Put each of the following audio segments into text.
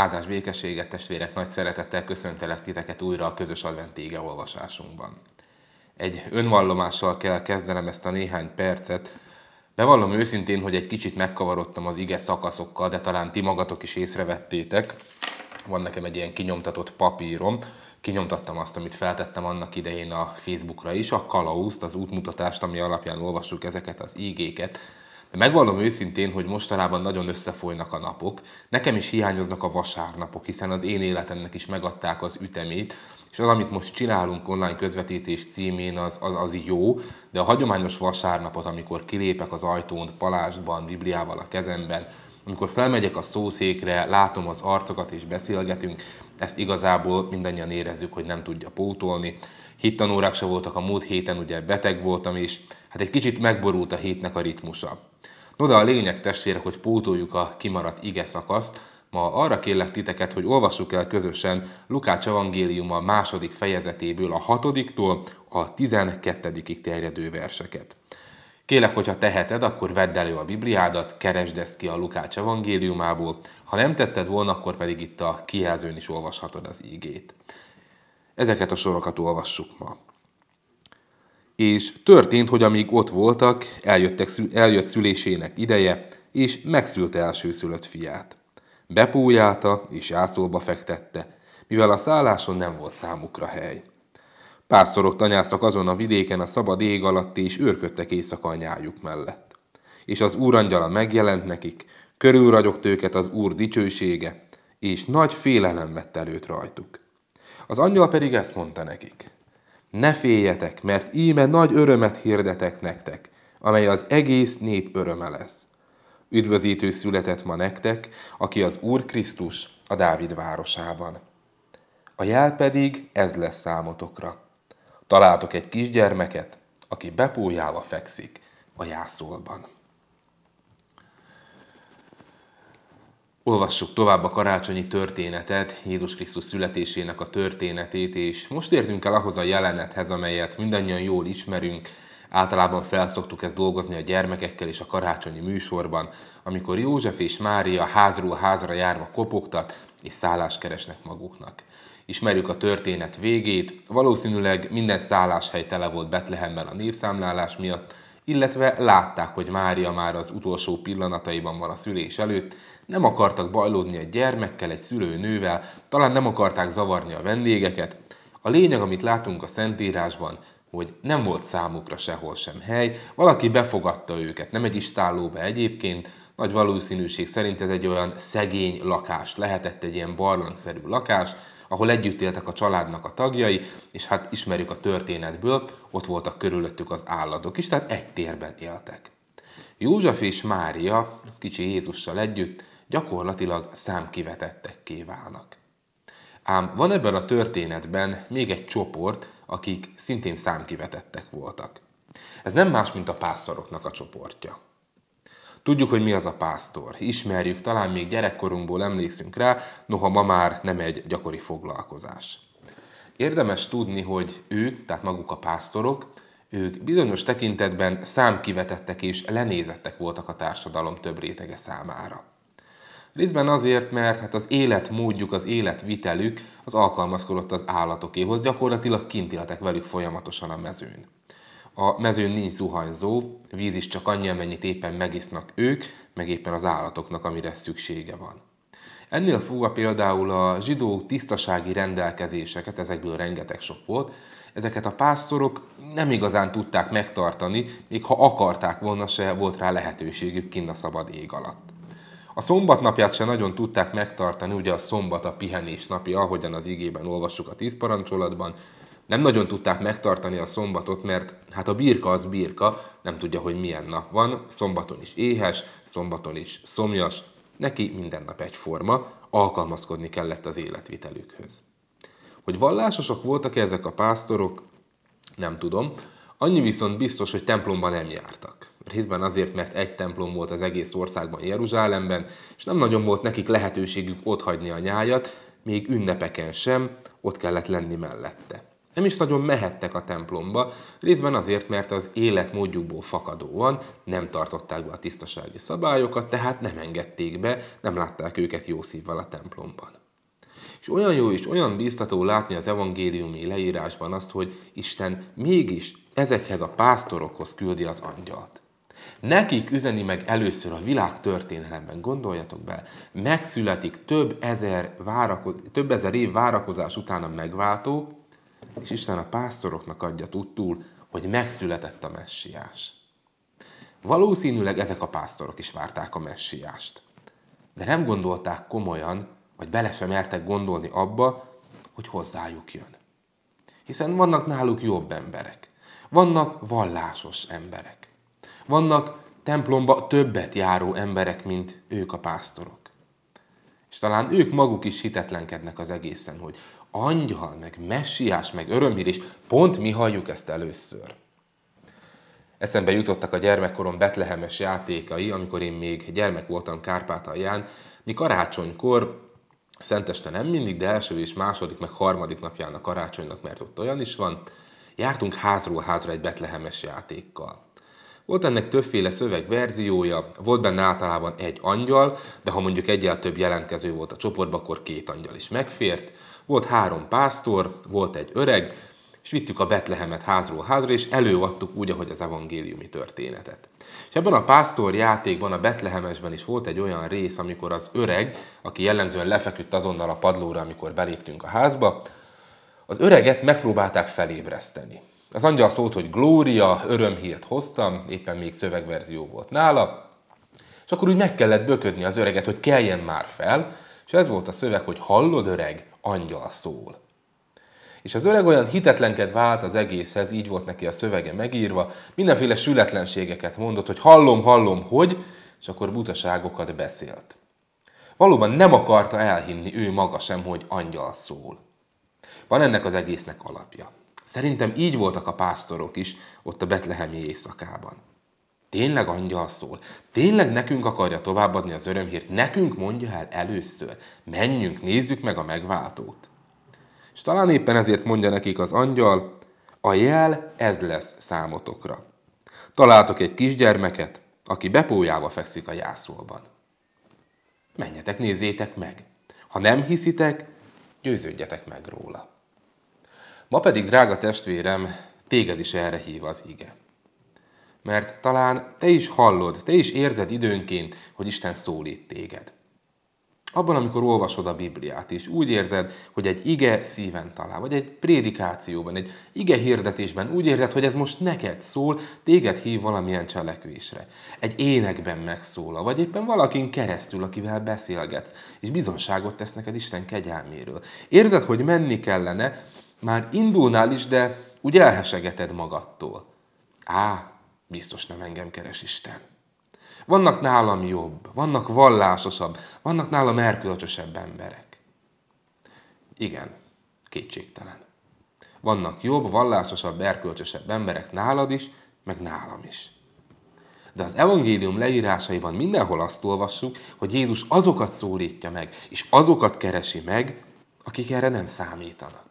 Áldás békességet, testvérek, nagy szeretettel köszöntelek titeket újra a közös adventége olvasásunkban. Egy önvallomással kell kezdenem ezt a néhány percet. Bevallom őszintén, hogy egy kicsit megkavarodtam az ige szakaszokkal, de talán ti magatok is észrevettétek. Van nekem egy ilyen kinyomtatott papírom, kinyomtattam azt, amit feltettem annak idején a Facebookra is, a kalauzt, az útmutatást, ami alapján olvassuk ezeket az ígéket. De megvallom őszintén, hogy mostanában nagyon összefolynak a napok. Nekem is hiányoznak a vasárnapok, hiszen az én életemnek is megadták az ütemét, és az, amit most csinálunk online közvetítés címén, az, az, az jó, de a hagyományos vasárnapot, amikor kilépek az ajtón palásban, Bibliával a kezemben, amikor felmegyek a szószékre, látom az arcokat és beszélgetünk, ezt igazából mindannyian érezzük, hogy nem tudja pótolni. Hittanórák se voltak a múlt héten, ugye beteg voltam is, hát egy kicsit megborult a hétnek a ritmusa. No de a lényeg testvérek, hogy pótoljuk a kimaradt ige szakaszt, Ma arra kérlek titeket, hogy olvassuk el közösen Lukács evangéliuma második fejezetéből a hatodiktól a tizenkettedik terjedő verseket. Kélek, hogyha teheted, akkor vedd elő a Bibliádat, keresd ezt ki a Lukács evangéliumából, ha nem tetted volna, akkor pedig itt a kijelzőn is olvashatod az ígét. Ezeket a sorokat olvassuk ma. És történt, hogy amíg ott voltak, eljöttek, eljött szülésének ideje, és megszülte elsőszülött fiát. Bepújálta és játszóba fektette, mivel a szálláson nem volt számukra hely. Pásztorok tanyáztak azon a vidéken a szabad ég alatt, és őrködtek éjszaka a nyájuk mellett. És az úrangyala megjelent nekik, körülragyogta őket az úr dicsősége, és nagy félelem vett előtt rajtuk. Az angyal pedig ezt mondta nekik. Ne féljetek, mert íme nagy örömet hirdetek nektek, amely az egész nép öröme lesz. Üdvözítő született ma nektek, aki az Úr Krisztus a Dávid városában. A jel pedig ez lesz számotokra. Találtok egy kisgyermeket, aki bepójálva fekszik a jászolban. Olvassuk tovább a karácsonyi történetet, Jézus Krisztus születésének a történetét, és most értünk el ahhoz a jelenethez, amelyet mindannyian jól ismerünk, Általában felszoktuk ezt dolgozni a gyermekekkel és a karácsonyi műsorban, amikor József és Mária házról házra járva kopogtat és szállást keresnek maguknak. Ismerjük a történet végét, valószínűleg minden szálláshely tele volt Betlehemben a népszámlálás miatt, illetve látták, hogy Mária már az utolsó pillanataiban van a szülés előtt, nem akartak bajlódni egy gyermekkel, egy szülőnővel, talán nem akarták zavarni a vendégeket. A lényeg, amit látunk a Szentírásban, hogy nem volt számukra sehol sem hely, valaki befogadta őket, nem egy istállóba egyébként, nagy valószínűség szerint ez egy olyan szegény lakás lehetett, egy ilyen barlangszerű lakás, ahol együtt éltek a családnak a tagjai, és hát ismerjük a történetből, ott voltak körülöttük az állatok is, tehát egy térben éltek. József és Mária, kicsi Jézussal együtt, gyakorlatilag számkivetettekké válnak. Ám van ebben a történetben még egy csoport, akik szintén számkivetettek voltak. Ez nem más, mint a pásztoroknak a csoportja. Tudjuk, hogy mi az a pásztor. Ismerjük, talán még gyerekkorunkból emlékszünk rá, noha ma már nem egy gyakori foglalkozás. Érdemes tudni, hogy ők, tehát maguk a pásztorok, ők bizonyos tekintetben számkivetettek és lenézettek voltak a társadalom több rétege számára. Részben azért, mert hát az életmódjuk, az életvitelük az alkalmazkodott az állatokéhoz, gyakorlatilag kint éltek velük folyamatosan a mezőn. A mezőn nincs zuhanyzó, víz is csak annyi, amennyit éppen megisznak ők, meg éppen az állatoknak, amire szüksége van. Ennél fogva például a zsidó tisztasági rendelkezéseket, ezekből rengeteg sok volt, ezeket a pásztorok nem igazán tudták megtartani, még ha akarták volna, se volt rá lehetőségük kinn a szabad ég alatt. A szombat napját se nagyon tudták megtartani, ugye a szombat a pihenés napja, ahogyan az igében olvassuk a tíz parancsolatban, nem nagyon tudták megtartani a szombatot, mert hát a birka az birka, nem tudja, hogy milyen nap van, szombaton is éhes, szombaton is szomjas, neki minden nap egyforma, alkalmazkodni kellett az életvitelükhöz. Hogy vallásosok voltak ezek a pásztorok, nem tudom, annyi viszont biztos, hogy templomban nem jártak részben azért, mert egy templom volt az egész országban Jeruzsálemben, és nem nagyon volt nekik lehetőségük hagyni a nyájat, még ünnepeken sem, ott kellett lenni mellette. Nem is nagyon mehettek a templomba, részben azért, mert az életmódjukból fakadóan nem tartották be a tisztasági szabályokat, tehát nem engedték be, nem látták őket jó szívvel a templomban. És olyan jó és olyan bíztató látni az evangéliumi leírásban azt, hogy Isten mégis ezekhez a pásztorokhoz küldi az angyalt. Nekik üzeni meg először a világ történelemben, gondoljatok bele, megszületik több ezer, várako- több ezer év várakozás után a megváltó, és Isten a pásztoroknak adja tudtul, hogy megszületett a messiás. Valószínűleg ezek a pásztorok is várták a messiást. De nem gondolták komolyan, vagy bele sem mertek gondolni abba, hogy hozzájuk jön. Hiszen vannak náluk jobb emberek. Vannak vallásos emberek. Vannak templomba többet járó emberek, mint ők a pásztorok. És talán ők maguk is hitetlenkednek az egészen, hogy angyal, meg messiás, meg örömhír, és pont mi halljuk ezt először. Eszembe jutottak a gyermekkorom betlehemes játékai, amikor én még gyermek voltam Kárpátalján, mi karácsonykor, Szenteste nem mindig, de első és második, meg harmadik napján a karácsonynak, mert ott olyan is van, jártunk házról házra egy betlehemes játékkal. Volt ennek többféle szövegverziója, volt benne általában egy angyal, de ha mondjuk egyel több jelentkező volt a csoportban, akkor két angyal is megfért. Volt három pásztor, volt egy öreg, és vittük a Betlehemet házról házra, és előadtuk úgy, ahogy az evangéliumi történetet. És ebben a pásztor játékban, a Betlehemesben is volt egy olyan rész, amikor az öreg, aki jellemzően lefeküdt azonnal a padlóra, amikor beléptünk a házba, az öreget megpróbálták felébreszteni. Az angyal szólt, hogy Glória, örömhírt hoztam, éppen még szövegverzió volt nála, és akkor úgy meg kellett böködni az öreget, hogy keljen már fel, és ez volt a szöveg, hogy hallod öreg, angyal szól. És az öreg olyan hitetlenked vált az egészhez, így volt neki a szövege megírva, mindenféle sületlenségeket mondott, hogy hallom, hallom, hogy, és akkor butaságokat beszélt. Valóban nem akarta elhinni ő maga sem, hogy angyal szól. Van ennek az egésznek alapja. Szerintem így voltak a pásztorok is ott a betlehemi éjszakában. Tényleg angyal szól. Tényleg nekünk akarja továbbadni az örömhírt. Nekünk mondja el először. Menjünk, nézzük meg a megváltót. És talán éppen ezért mondja nekik az angyal, a jel ez lesz számotokra. Találtok egy kisgyermeket, aki bepójálva fekszik a jászolban. Menjetek, nézzétek meg. Ha nem hiszitek, győződjetek meg róla. Ma pedig, drága testvérem, téged is erre hív az ige. Mert talán te is hallod, te is érzed időnként, hogy Isten szólít téged. Abban, amikor olvasod a Bibliát is, úgy érzed, hogy egy ige szíven talál, vagy egy prédikációban, egy ige hirdetésben úgy érzed, hogy ez most neked szól, téged hív valamilyen cselekvésre. Egy énekben megszólal, vagy éppen valakin keresztül, akivel beszélgetsz, és bizonságot tesz neked Isten kegyelméről. Érzed, hogy menni kellene, már indulnál is, de úgy elhesegeted magadtól. Á, biztos nem engem keres Isten. Vannak nálam jobb, vannak vallásosabb, vannak nálam erkölcsösebb emberek. Igen, kétségtelen. Vannak jobb, vallásosabb, erkölcsösebb emberek nálad is, meg nálam is. De az evangélium leírásaiban mindenhol azt olvassuk, hogy Jézus azokat szólítja meg, és azokat keresi meg, akik erre nem számítanak.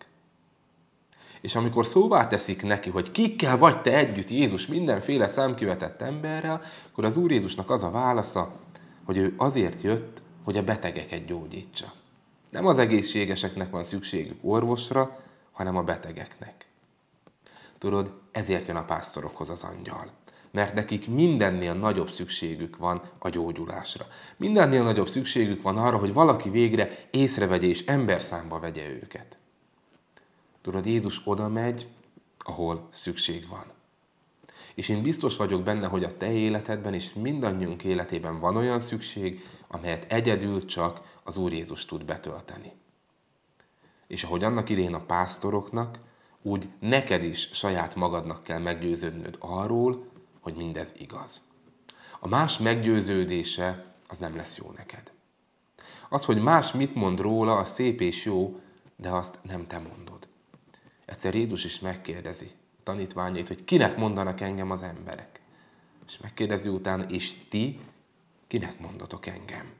És amikor szóvá teszik neki, hogy kikkel vagy te együtt Jézus mindenféle számkivetett emberrel, akkor az Úr Jézusnak az a válasza, hogy ő azért jött, hogy a betegeket gyógyítsa. Nem az egészségeseknek van szükségük orvosra, hanem a betegeknek. Tudod, ezért jön a pásztorokhoz az angyal. Mert nekik mindennél nagyobb szükségük van a gyógyulásra. Mindennél nagyobb szükségük van arra, hogy valaki végre észrevegye és emberszámba vegye őket. Tudod, Jézus oda megy, ahol szükség van. És én biztos vagyok benne, hogy a te életedben és mindannyiunk életében van olyan szükség, amelyet egyedül csak az Úr Jézus tud betölteni. És ahogy annak idén a pásztoroknak, úgy neked is saját magadnak kell meggyőződnöd arról, hogy mindez igaz. A más meggyőződése az nem lesz jó neked. Az, hogy más mit mond róla, az szép és jó, de azt nem te mondod. Egyszer Jézus is megkérdezi tanítványait, hogy kinek mondanak engem az emberek. És megkérdezi utána, és ti kinek mondatok engem?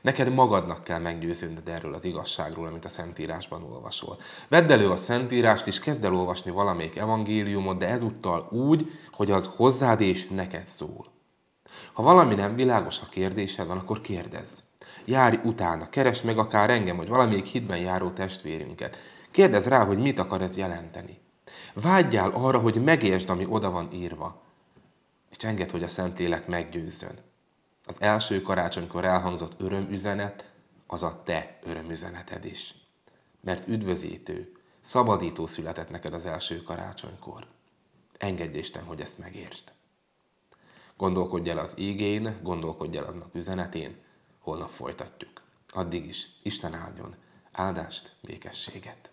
Neked magadnak kell meggyőződned erről az igazságról, amit a Szentírásban olvasol. Vedd elő a Szentírást, és kezd el olvasni valamelyik evangéliumot, de ezúttal úgy, hogy az hozzád és neked szól. Ha valami nem világos a kérdésed van, akkor kérdezz. Járj utána, keresd meg akár engem, vagy valamelyik hitben járó testvérünket. Kérdezz rá, hogy mit akar ez jelenteni. Vágyjál arra, hogy megértsd, ami oda van írva, és enged, hogy a Szentlélek meggyőzzön. Az első karácsonykor elhangzott örömüzenet, az a te örömüzeneted is. Mert üdvözítő, szabadító született neked az első karácsonykor. Engedj Isten, hogy ezt megértsd. Gondolkodj el az ígén, gondolkodj el aznak üzenetén, holnap folytatjuk. Addig is Isten áldjon, áldást, békességet!